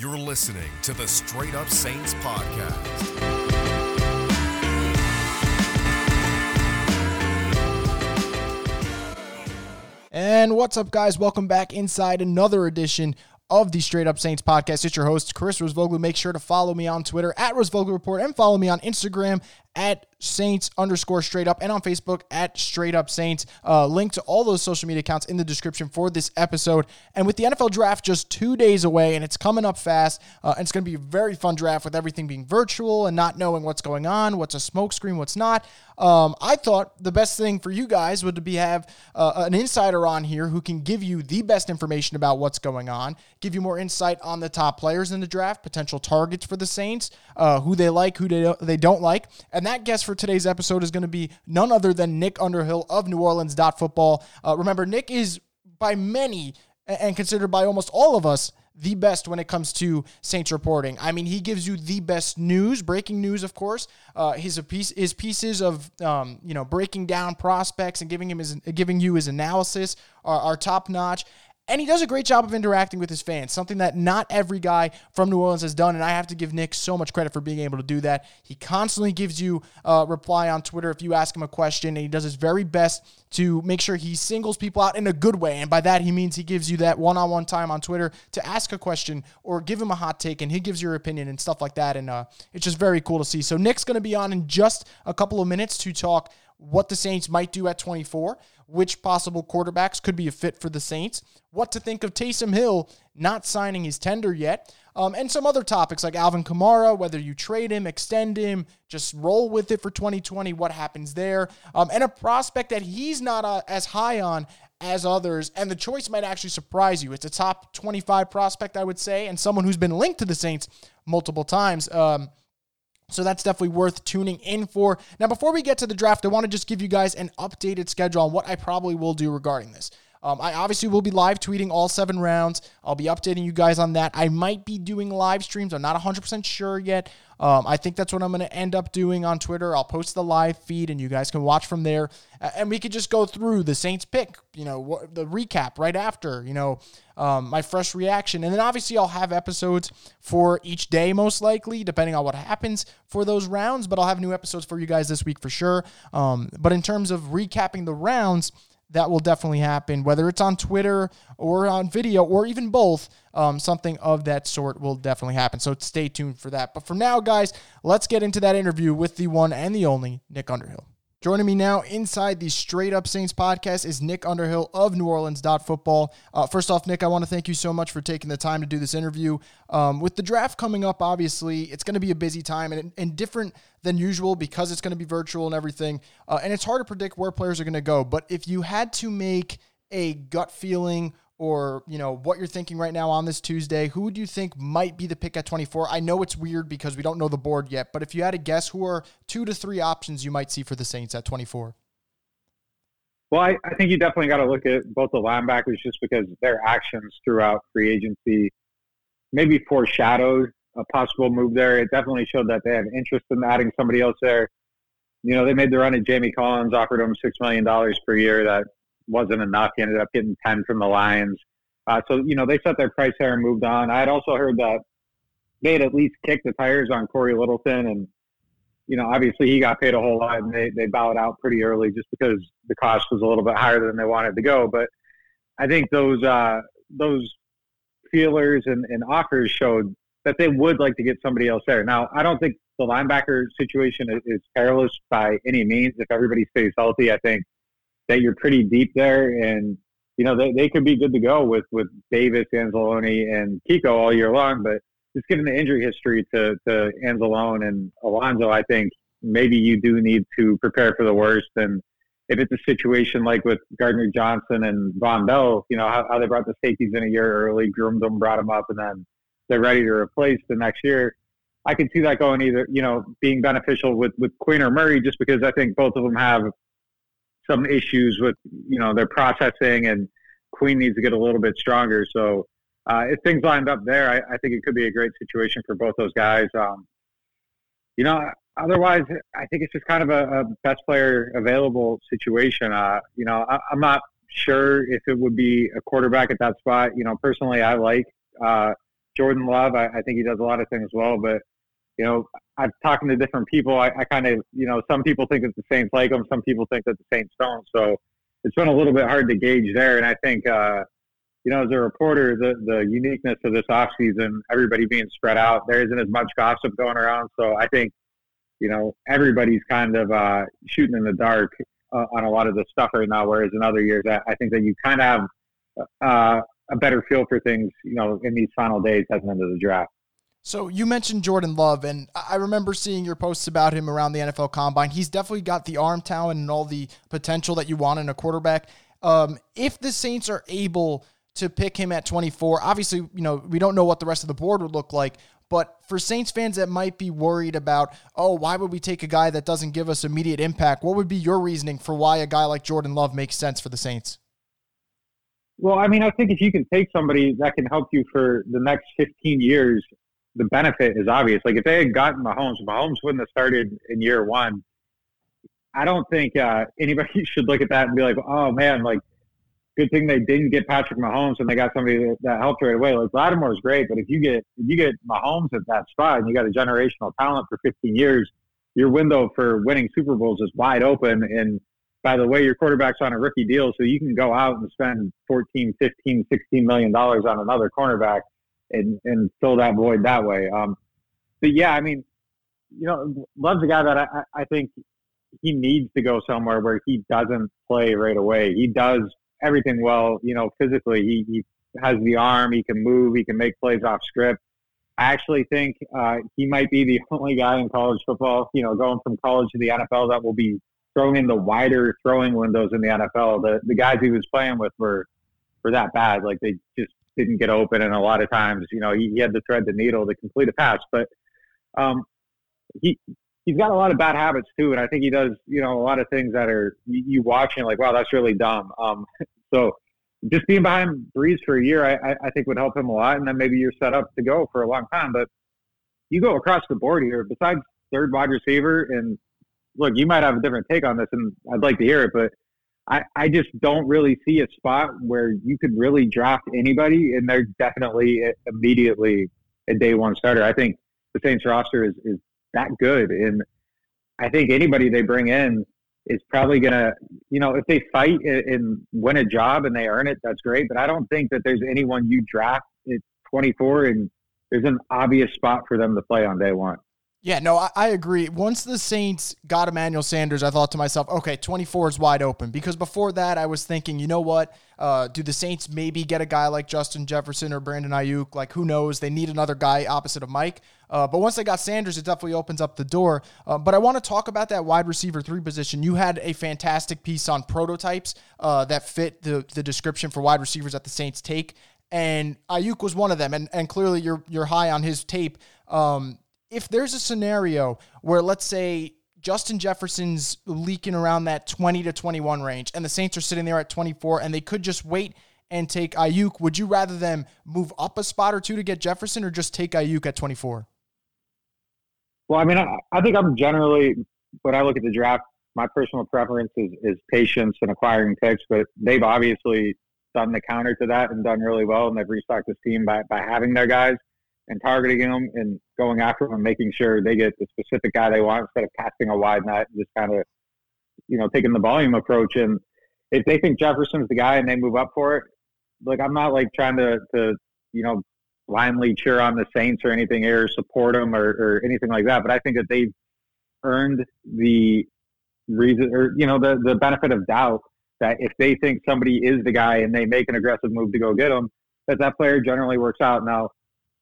You're listening to the Straight Up Saints podcast. And what's up, guys? Welcome back inside another edition of the Straight Up Saints podcast. It's your host, Chris Rosvoglou. Make sure to follow me on Twitter at Rosvoglou Report and follow me on Instagram at Saints underscore straight up and on Facebook at Straight Up Saints. Uh, link to all those social media accounts in the description for this episode. And with the NFL draft just two days away and it's coming up fast, uh, and it's going to be a very fun draft with everything being virtual and not knowing what's going on, what's a smokescreen, what's not. Um, I thought the best thing for you guys would be have uh, an insider on here who can give you the best information about what's going on, give you more insight on the top players in the draft, potential targets for the Saints, uh, who they like, who they, they don't like, and that guest for today's episode is going to be none other than Nick Underhill of New Orleans dot Football. Uh, remember, Nick is by many and considered by almost all of us the best when it comes to Saints reporting. I mean, he gives you the best news, breaking news, of course. Uh, his piece, his pieces of um, you know breaking down prospects and giving him his giving you his analysis are, are top notch. And he does a great job of interacting with his fans, something that not every guy from New Orleans has done. And I have to give Nick so much credit for being able to do that. He constantly gives you a reply on Twitter if you ask him a question, and he does his very best to make sure he singles people out in a good way. And by that, he means he gives you that one on one time on Twitter to ask a question or give him a hot take, and he gives your opinion and stuff like that. And uh, it's just very cool to see. So, Nick's going to be on in just a couple of minutes to talk what the Saints might do at 24, which possible quarterbacks could be a fit for the Saints, what to think of Taysom Hill not signing his tender yet, um, and some other topics like Alvin Kamara, whether you trade him, extend him, just roll with it for 2020, what happens there, um, and a prospect that he's not uh, as high on as others, and the choice might actually surprise you. It's a top 25 prospect, I would say, and someone who's been linked to the Saints multiple times. Um, so that's definitely worth tuning in for. Now, before we get to the draft, I want to just give you guys an updated schedule on what I probably will do regarding this. Um, I obviously will be live tweeting all seven rounds. I'll be updating you guys on that. I might be doing live streams. I'm not 100% sure yet. Um, I think that's what I'm going to end up doing on Twitter. I'll post the live feed and you guys can watch from there. And we could just go through the Saints pick, you know, the recap right after, you know, um, my fresh reaction. And then obviously I'll have episodes for each day, most likely, depending on what happens for those rounds. But I'll have new episodes for you guys this week for sure. Um, but in terms of recapping the rounds, that will definitely happen, whether it's on Twitter or on video or even both. Um, something of that sort will definitely happen. So stay tuned for that. But for now, guys, let's get into that interview with the one and the only Nick Underhill. Joining me now inside the Straight Up Saints podcast is Nick Underhill of New Orleans Football. Uh, first off, Nick, I want to thank you so much for taking the time to do this interview. Um, with the draft coming up, obviously, it's going to be a busy time and, and different than usual because it's going to be virtual and everything. Uh, and it's hard to predict where players are going to go. But if you had to make a gut feeling or you know what you're thinking right now on this Tuesday, who do you think might be the pick at 24? I know it's weird because we don't know the board yet, but if you had to guess, who are two to three options you might see for the Saints at 24? Well, I, I think you definitely got to look at both the linebackers just because their actions throughout free agency maybe foreshadowed a possible move there. It definitely showed that they have interest in adding somebody else there. You know, they made the run at Jamie Collins, offered him $6 million per year. That wasn't enough. He ended up getting 10 from the Lions. Uh, so, you know, they set their price there and moved on. I had also heard that they had at least kicked the tires on Cory Littleton. And, you know, obviously he got paid a whole lot and they, they bowed out pretty early just because the cost was a little bit higher than they wanted to go. But I think those, uh, those feelers and, and offers showed that they would like to get somebody else there. Now, I don't think the linebacker situation is, is perilous by any means. If everybody stays healthy, I think that you're pretty deep there, and you know they, they could be good to go with with Davis, Anzalone, and Kiko all year long. But just given the injury history to to Anzalone and Alonso, I think maybe you do need to prepare for the worst. And if it's a situation like with Gardner Johnson and Vonn Bell, you know how, how they brought the safeties in a year early, groomed them, brought them up, and then they're ready to replace the next year. I can see that going either, you know, being beneficial with with Queen or Murray, just because I think both of them have some issues with you know their processing, and Queen needs to get a little bit stronger. So uh, if things lined up there, I, I, think it could be a great situation for both those guys. Um, you know, otherwise, I think it's just kind of a, a best player available situation. Uh, you know, I, am not sure if it would be a quarterback at that spot. You know, personally, I like uh, Jordan Love, I, I think he does a lot of things well, but you know, I've talking to different people. I, I kind of, you know, some people think that the like him, some people think that the Saints don't. So it's been a little bit hard to gauge there. And I think, uh, you know, as a reporter, the the uniqueness of this offseason, everybody being spread out, there isn't as much gossip going around. So I think, you know, everybody's kind of uh, shooting in the dark uh, on a lot of this stuff right now. Whereas in other years, I, I think that you kind of have uh, a better feel for things, you know, in these final days heading into the draft. So you mentioned Jordan Love, and I remember seeing your posts about him around the NFL Combine. He's definitely got the arm talent and all the potential that you want in a quarterback. Um, if the Saints are able to pick him at 24, obviously, you know we don't know what the rest of the board would look like. But for Saints fans that might be worried about, oh, why would we take a guy that doesn't give us immediate impact? What would be your reasoning for why a guy like Jordan Love makes sense for the Saints? Well, I mean, I think if you can take somebody that can help you for the next 15 years the benefit is obvious. Like if they had gotten Mahomes, Mahomes wouldn't have started in year one. I don't think uh, anybody should look at that and be like, "Oh man, like good thing they didn't get Patrick Mahomes and they got somebody that, that helped right away." Like Lattimore is great, but if you get if you get Mahomes at that spot and you got a generational talent for 15 years, your window for winning Super Bowls is wide open. And by the way, your quarterback's on a rookie deal, so you can go out and spend 14, 15, 16 million dollars on another cornerback and and fill that void that way. Um, but yeah, I mean, you know, Love's a guy that I, I think he needs to go somewhere where he doesn't play right away. He does everything well, you know, physically. He, he has the arm, he can move, he can make plays off script. I actually think uh, he might be the only guy in college football, you know, going from college to the NFL that will be throwing in the wider throwing windows in the NFL. The the guys he was playing with were were that bad. Like they just didn't get open, and a lot of times, you know, he, he had to thread the needle to complete a pass. But um, he he's got a lot of bad habits too, and I think he does, you know, a lot of things that are you, you watching like, wow, that's really dumb. Um, so just being behind Brees for a year, I, I think would help him a lot, and then maybe you're set up to go for a long time. But you go across the board here, besides third wide receiver, and look, you might have a different take on this, and I'd like to hear it, but I, I just don't really see a spot where you could really draft anybody, and they're definitely immediately a day one starter. I think the Saints roster is, is that good, and I think anybody they bring in is probably gonna, you know, if they fight and win a job and they earn it, that's great. But I don't think that there's anyone you draft at 24 and there's an obvious spot for them to play on day one. Yeah, no, I, I, agree. Once the Saints got Emmanuel Sanders, I thought to myself, okay, 24 is wide open. Because before that, I was thinking, you know what? Uh, do the Saints maybe get a guy like Justin Jefferson or Brandon Aiyuk? Like, who knows? They need another guy opposite of Mike. Uh, but once they got Sanders, it definitely opens up the door. Uh, but I want to talk about that wide receiver three position. You had a fantastic piece on prototypes uh, that fit the, the description for wide receivers that the Saints take. And Aiyuk was one of them. And, and clearly, you're, you're high on his tape. Um, if there's a scenario where, let's say, Justin Jefferson's leaking around that 20 to 21 range, and the Saints are sitting there at 24, and they could just wait and take Aiyuk, would you rather them move up a spot or two to get Jefferson or just take Aiyuk at 24? Well, I mean, I, I think I'm generally, when I look at the draft, my personal preference is, is patience and acquiring picks, but they've obviously done the counter to that and done really well, and they've restocked this team by, by having their guys and targeting them and going after them and making sure they get the specific guy they want instead of casting a wide net and just kind of, you know, taking the volume approach. And if they think Jefferson's the guy and they move up for it, like I'm not like trying to, to you know, blindly cheer on the Saints or anything here, or support them or, or anything like that. But I think that they've earned the reason or, you know, the, the benefit of doubt that if they think somebody is the guy and they make an aggressive move to go get them, that that player generally works out. Now,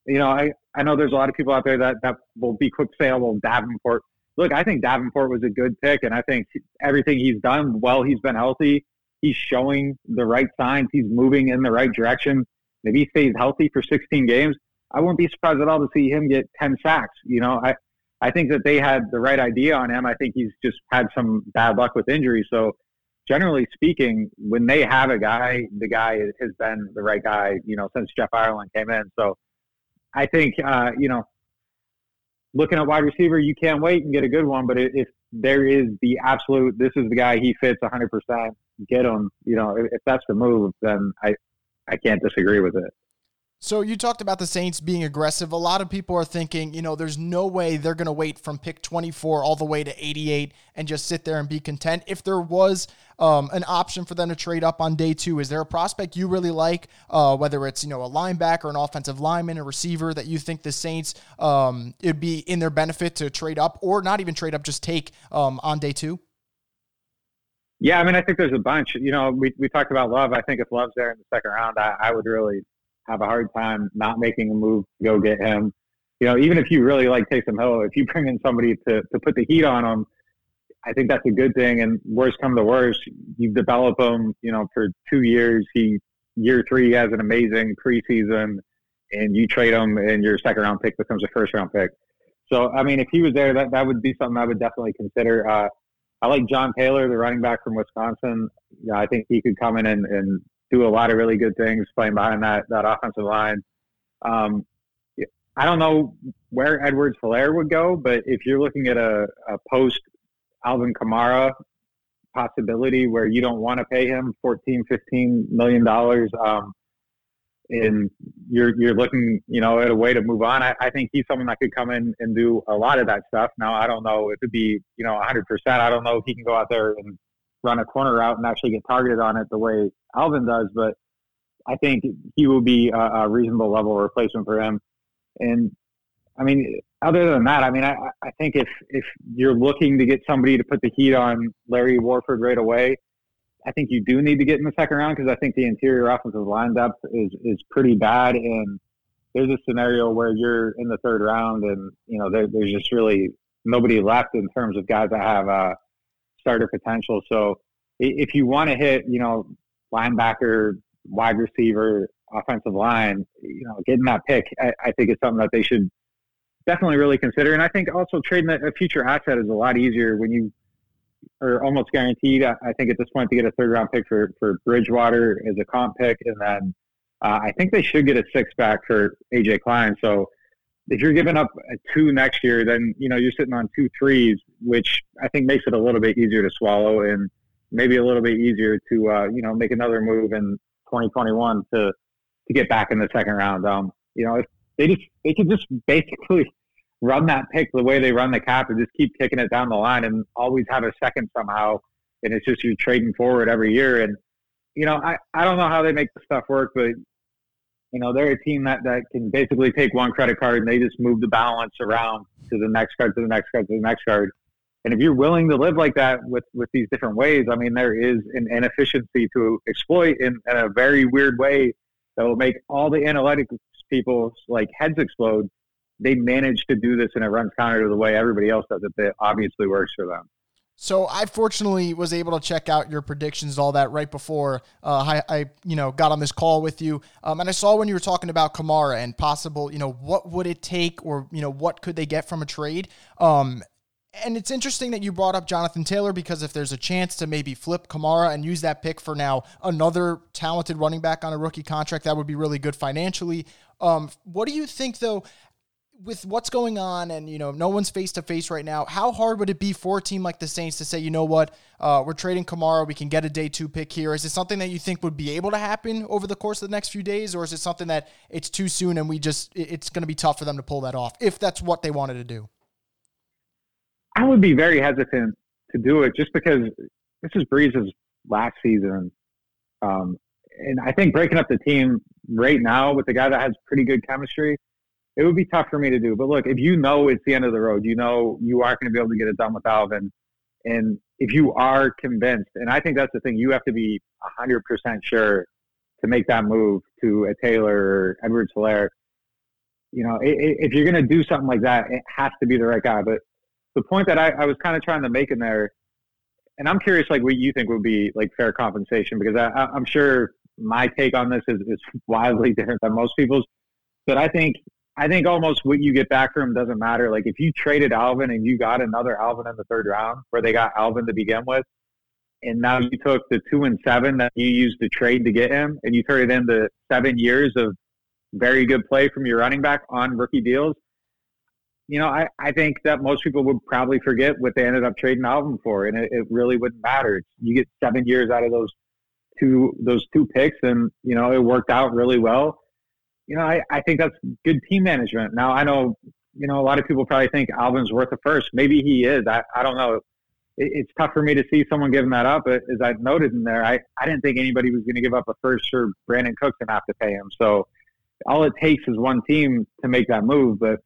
you know, I, I know there's a lot of people out there that, that will be quick well, Davenport. Look, I think Davenport was a good pick, and I think everything he's done while he's been healthy, he's showing the right signs. He's moving in the right direction. If he stays healthy for 16 games, I wouldn't be surprised at all to see him get 10 sacks. You know, I, I think that they had the right idea on him. I think he's just had some bad luck with injuries. So, generally speaking, when they have a guy, the guy has been the right guy, you know, since Jeff Ireland came in. So, I think uh, you know, looking at wide receiver, you can't wait and get a good one. But if there is the absolute, this is the guy he fits 100. percent Get him. You know, if, if that's the move, then I I can't disagree with it. So you talked about the Saints being aggressive. A lot of people are thinking, you know, there's no way they're going to wait from pick 24 all the way to 88 and just sit there and be content. If there was um, an option for them to trade up on day two, is there a prospect you really like, uh, whether it's you know a linebacker, or an offensive lineman, a receiver that you think the Saints um, it'd be in their benefit to trade up or not even trade up, just take um, on day two? Yeah, I mean, I think there's a bunch. You know, we, we talked about Love. I think if Love's there in the second round, I, I would really have a hard time not making a move to go get him. You know, even if you really like Taysom Hill, if you bring in somebody to, to put the heat on him, I think that's a good thing. And worst come to worst, you develop him, you know, for two years. He year three he has an amazing preseason, and you trade him, and your second round pick becomes a first round pick. So, I mean, if he was there, that, that would be something I would definitely consider. Uh, I like John Taylor, the running back from Wisconsin. Yeah, I think he could come in and, and do a lot of really good things playing behind that that offensive line. Um, I don't know where Edwards Helaire would go, but if you're looking at a, a post Alvin Kamara possibility where you don't want to pay him 14, 15 million dollars, um, and you're you're looking, you know, at a way to move on. I, I think he's someone that could come in and do a lot of that stuff. Now, I don't know if it'd be, you know, 100. percent I don't know if he can go out there and run a corner route and actually get targeted on it the way Alvin does, but I think he will be a, a reasonable level replacement for him. And I mean, other than that, I mean, I, I think if if you're looking to get somebody to put the heat on Larry Warford right away, I think you do need to get in the second round because I think the interior offensive line depth is is pretty bad, and there's a scenario where you're in the third round, and you know there, there's just really nobody left in terms of guys that have uh, starter potential. So if you want to hit, you know, linebacker, wide receiver, offensive line, you know, getting that pick, I, I think it's something that they should definitely really consider. And I think also trading a future asset is a lot easier when you are almost guaranteed. I, I think at this point to get a third round pick for, for Bridgewater as a comp pick. And then uh, I think they should get a six back for AJ Klein. So if you're giving up a two next year, then, you know, you're sitting on two threes, which I think makes it a little bit easier to swallow and maybe a little bit easier to, uh, you know, make another move in 2021 to, to get back in the second round. Um, you know, if they just, they could just basically run that pick the way they run the cap and just keep kicking it down the line and always have a second somehow. And it's just you're trading forward every year. And, you know, I, I don't know how they make the stuff work, but, you know, they're a team that, that can basically take one credit card and they just move the balance around to the next card, to the next card, to the next card. And if you're willing to live like that with, with these different ways, I mean, there is an inefficiency to exploit in, in a very weird way that will make all the analytics people's like heads explode they manage to do this and it runs counter to the way everybody else does it. That obviously works for them. So I fortunately was able to check out your predictions, all that right before uh, I, I, you know, got on this call with you, um, and I saw when you were talking about Kamara and possible, you know, what would it take, or you know, what could they get from a trade? Um, and it's interesting that you brought up Jonathan Taylor because if there's a chance to maybe flip Kamara and use that pick for now another talented running back on a rookie contract, that would be really good financially. Um, what do you think though? With what's going on and you know no one's face to face right now how hard would it be for a team like the saints to say you know what? Uh, we're trading kamara. We can get a day two pick here. Is it something that you think would be able to happen over the course of the next few days or is it something that it's too soon and we just it's going to be tough for them to pull that off if that's what they wanted to do? I would be very hesitant to do it just because this is brees's last season um, and i think breaking up the team right now with the guy that has pretty good chemistry it would be tough for me to do. But look, if you know it's the end of the road, you know you aren't going to be able to get it done with Alvin. And if you are convinced, and I think that's the thing, you have to be 100% sure to make that move to a Taylor or Edwards Helaire. You know, if you're going to do something like that, it has to be the right guy. But the point that I, I was kind of trying to make in there, and I'm curious, like, what you think would be like fair compensation, because I, I'm sure my take on this is, is wildly different than most people's. But I think I think almost what you get back from doesn't matter. Like if you traded Alvin and you got another Alvin in the third round, where they got Alvin to begin with, and now you took the two and seven that you used to trade to get him, and you turned it into seven years of very good play from your running back on rookie deals. You know, I, I think that most people would probably forget what they ended up trading Alvin for, and it, it really wouldn't matter. You get seven years out of those two those two picks, and you know it worked out really well you know, I, I think that's good team management. Now I know, you know, a lot of people probably think Alvin's worth a first. Maybe he is. I, I don't know. It, it's tough for me to see someone giving that up. As I noted in there, I, I didn't think anybody was going to give up a first for Brandin Cooks and have to pay him. So all it takes is one team to make that move. But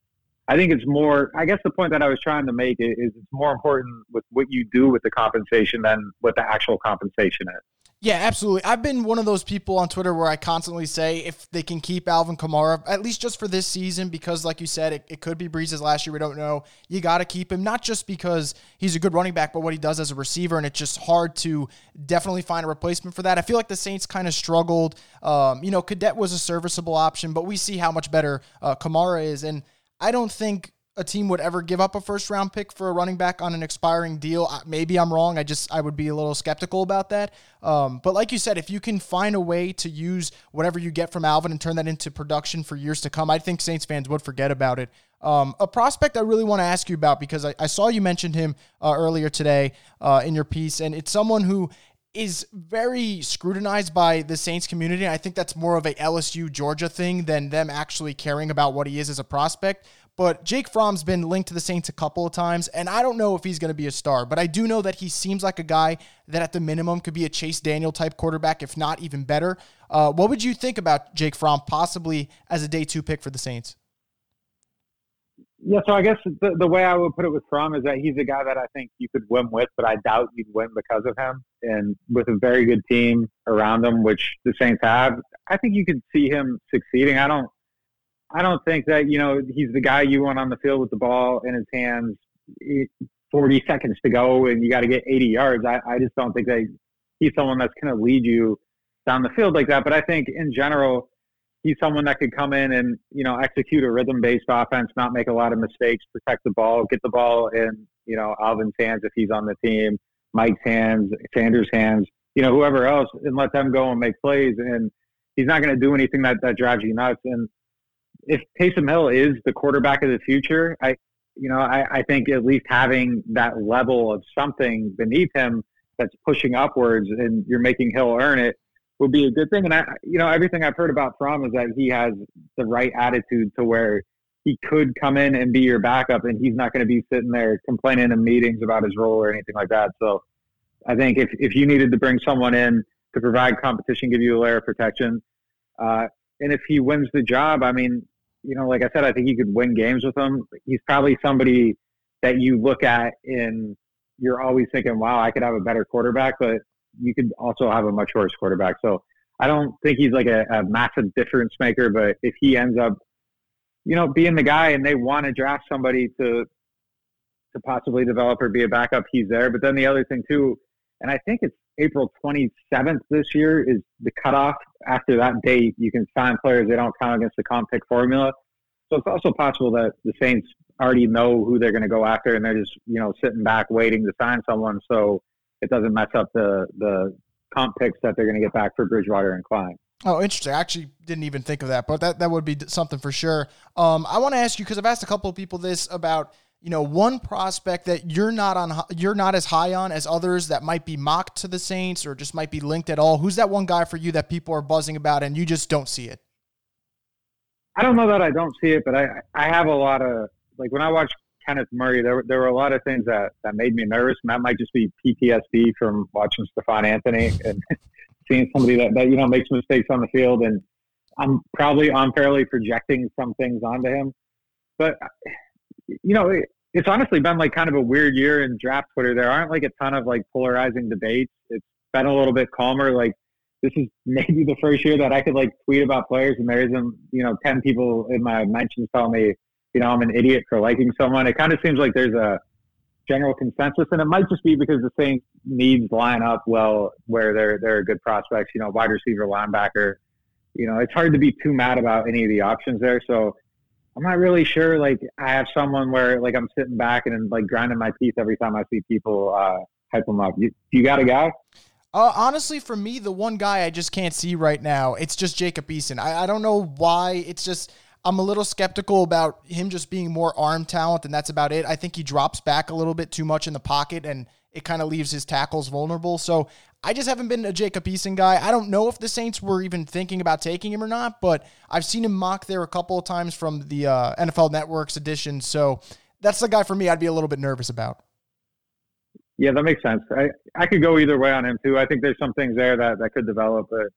I think it's more. I guess the point that I was trying to make is it's more important with what you do with the compensation than what the actual compensation is. Yeah, absolutely. I've been one of those people on Twitter where I constantly say if they can keep Alvin Kamara, at least just for this season, because like you said, it, it could be Brees's last year. We don't know. You got to keep him, not just because he's a good running back, but what he does as a receiver. And it's just hard to definitely find a replacement for that. I feel like the Saints kind of struggled. Um, you know, Cadet was a serviceable option, but we see how much better uh, Kamara is. And I don't think a team would ever give up a first round pick for a running back on an expiring deal. Maybe I'm wrong. I just I would be a little skeptical about that. Um, but like you said, if you can find a way to use whatever you get from Alvin and turn that into production for years to come, I think Saints fans would forget about it. Um, a prospect I really want to ask you about because I, I saw you mentioned him uh, earlier today uh, in your piece, and it's someone who is very scrutinized by the Saints community. I think that's more of a LSU Georgia thing than them actually caring about what he is as a prospect. But Jake Fromm's been linked to the Saints a couple of times, and I don't know if he's going to be a star, but I do know that he seems like a guy that at the minimum could be a Chase Daniel type quarterback, if not even better. Uh, what would you think about Jake Fromm possibly as a day two pick for the Saints? Yeah, so I guess the, the way I would put it with Fromm is that he's a guy that I think you could win with, but I doubt you'd win because of him. And with a very good team around him, which the Saints have, I think you could see him succeeding. I don't I don't think that you know he's the guy you want on the field with the ball in his hands, eh, 40 seconds to go, and you got to get 80 yards. I, I just don't think that he's someone that's going to lead you down the field like that. But I think in general, he's someone that could come in and you know execute a rhythm-based offense, not make a lot of mistakes, protect the ball, get the ball in you know Alvin's hands if he's on the team, Mike's hands, Sanders' hands, you know whoever else, and let them go and make plays. And he's not going to do anything that that drives you nuts. And if Taysom Hill is the quarterback of the future, I, you know, I, I think at least having that level of something beneath him that's pushing upwards and you're making Hill earn it would be a good thing. And I, you know, everything I've heard about Fromm is that he has the right attitude to where he could come in and be your backup and he's not going to be sitting there complaining in meetings about his role or anything like that. So I think if, if you needed to bring someone in to provide competition, give you a layer of protection, uh, and if he wins the job, I mean, you know, like I said, I think you could win games with him. He's probably somebody that you look at and you're always thinking, wow, I could have a better quarterback, but you could also have a much worse quarterback. So I don't think he's like a, a massive difference maker, but if he ends up, you know, being the guy and they want to draft somebody to to possibly develop or be a backup, he's there. But then the other thing too, and I think it's April 27th this year is the cutoff. After that date, you can sign players. They don't count against the comp pick formula. So it's also possible that the Saints already know who they're going to go after, and they're just you know sitting back waiting to sign someone, so it doesn't mess up the the comp picks that they're going to get back for Bridgewater and Klein. Oh, interesting. I actually didn't even think of that, but that, that would be something for sure. Um, I want to ask you because I've asked a couple of people this about you know, one prospect that you're not on, you're not as high on as others that might be mocked to the Saints or just might be linked at all? Who's that one guy for you that people are buzzing about and you just don't see it? I don't know that I don't see it, but I I have a lot of like when I watch Kenneth Murray, there there were a lot of things that that made me nervous, and that might just be PTSD from watching Stephone Anthony and seeing somebody that that you know makes mistakes on the field, and I'm probably unfairly projecting some things onto him, but you know, it, it's honestly been like kind of a weird year in draft Twitter. There aren't like a ton of like polarizing debates. It's been a little bit calmer. Like this is maybe the first year that I could like tweet about players and there isn't, you know, 10 people in my mentions tell me, you know, I'm an idiot for liking someone. It kind of seems like there's a general consensus and it might just be because the Saints needs line up well where they're, they're good prospects, you know, wide receiver, linebacker, you know, it's hard to be too mad about any of the options there. So I'm not really sure. Like I have someone where like I'm sitting back and like grinding my teeth every time I see people uh, hype them up. You, you got a guy? Uh, honestly, for me, the one guy I just can't see right now, it's just Jacob Eason. I, I don't know why. It's just I'm a little skeptical about him just being more arm talent, and that's about it. I think he drops back a little bit too much in the pocket, and it kind of leaves his tackles vulnerable. So I just haven't been a Jacob Eason guy. I don't know if the Saints were even thinking about taking him or not, but I've seen him mock there a couple of times from the uh, NFL Network's edition. So that's the guy for me I'd be a little bit nervous about. Yeah, that makes sense. I, I could go either way on him too. I think there's some things there that, that could develop, but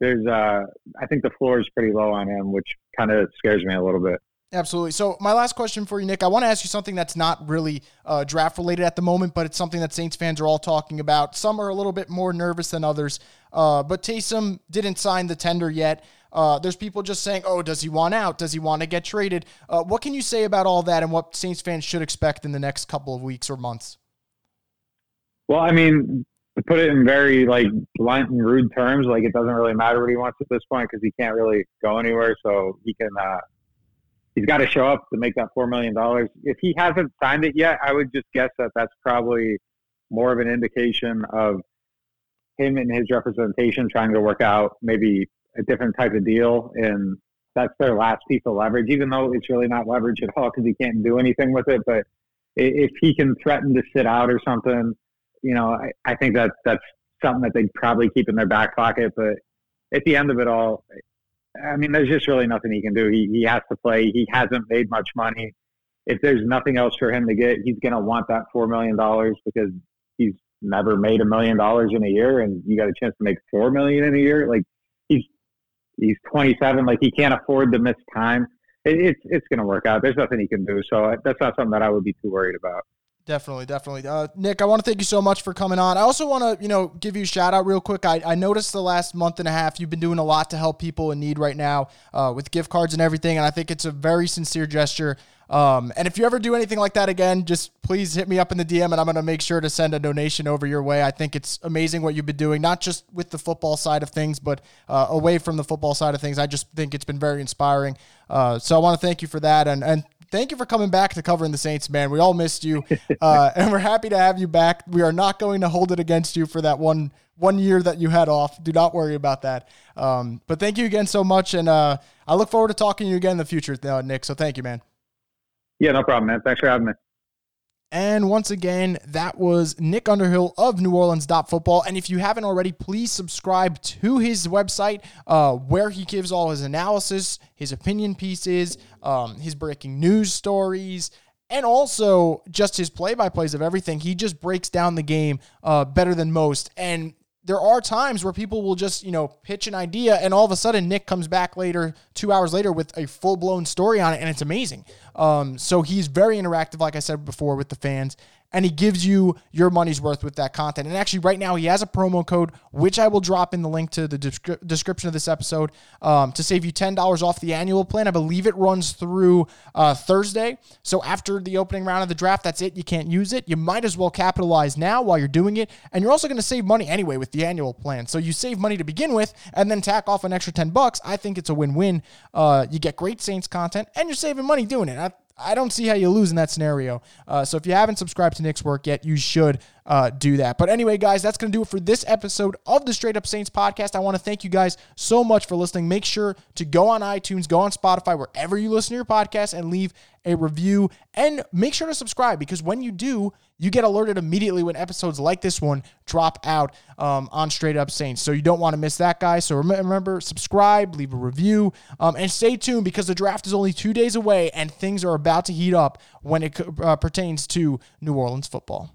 there's uh I think the floor is pretty low on him, which kind of scares me a little bit. Absolutely. So, my last question for you, Nick, I want to ask you something that's not really uh, draft related at the moment, but it's something that Saints fans are all talking about. Some are a little bit more nervous than others. Uh, but Taysom didn't sign the tender yet. Uh, there's people just saying, oh, does he want out? Does he want to get traded? Uh, what can you say about all that and what Saints fans should expect in the next couple of weeks or months? Well, I mean, to put it in very like blunt and rude terms, like it doesn't really matter what he wants at this point because he can't really go anywhere. So he can uh, he's got to show up to make that four million dollars. If he hasn't signed it yet, I would just guess that that's probably more of an indication of him and his representation trying to work out maybe a different type of deal, and that's their last piece of leverage. Even though it's really not leverage at all because he can't do anything with it, but if he can threaten to sit out or something, you know, I, I think that that's something that they'd probably keep in their back pocket. But at the end of it all, I mean, there's just really nothing he can do. He, he has to play. He hasn't made much money. If there's nothing else for him to get, he's going to want that $4 million because he's never made a million dollars in a year and you got a chance to make 4 million in a year. Like he's, he's 27. Like he can't afford to miss time. It, it's, it's going to work out. There's nothing he can do. So uh, that's not something that I would be too worried about. Definitely, definitely. Uh, Nick, I want to thank you so much for coming on. I also want to, you know, give you a shout out real quick. I, I noticed the last month and a half you've been doing a lot to help people in need right now uh, with gift cards and everything, and I think it's a very sincere gesture. Um, and if you ever do anything like that again, just please hit me up in the DM, and I'm going to make sure to send a donation over your way. I think it's amazing what you've been doing, not just with the football side of things, but uh, away from the football side of things. I just think it's been very inspiring. Uh, so I want to thank you for that, and and thank you for coming back to covering the Saints, man. We all missed you, uh, and we're happy to have you back. We are not going to hold it against you for that one one year that you had off. Do not worry about that. Um, but thank you again so much, and uh, I look forward to talking to you again in the future, uh, Nick. So thank you, man. Yeah, no problem, man. Thanks for having me. And once again, that was Nick Underhill of New Orleans Football. And if you haven't already, please subscribe to his website uh, where he gives all his analysis, his opinion pieces, um, his breaking news stories, and also just his play by plays of everything. He just breaks down the game uh, better than most. And there are times where people will just, you know, pitch an idea and all of a sudden Nick comes back later, two hours later, with a full blown story on it, and it's amazing. Um, so he's very interactive, like I said before, with the fans and he gives you your money's worth with that content. And actually, right now, he has a promo code, which I will drop in the link to the descri- description of this episode um, to save you $10 off the annual plan. I believe it runs through uh, Thursday. So after the opening round of the draft, that's it. You can't use it. You might as well capitalize now while you're doing it. And you're also going to save money anyway with the annual plan. So you save money to begin with and then tack off an extra 10 bucks. I think it's a win win. Uh, you get great Saints content and you're saving money doing it. I, I don't see how you lose in that scenario. Uh, so if you haven't subscribed to Nick's work yet, you should uh, do that. But anyway, guys, that's going to do it for this episode of the Straight Up Saints podcast. I want to thank you guys so much for listening. Make sure to go on iTunes, go on Spotify, wherever you listen to your podcast, and leave a review. And make sure to subscribe because when you do, you get alerted immediately when episodes like this one drop out um, on Straight Up Saints. So you don't want to miss that, guys. So remember, subscribe, leave a review, um, and stay tuned because the draft is only two days away and things are about to heat up when it uh, pertains to New Orleans football.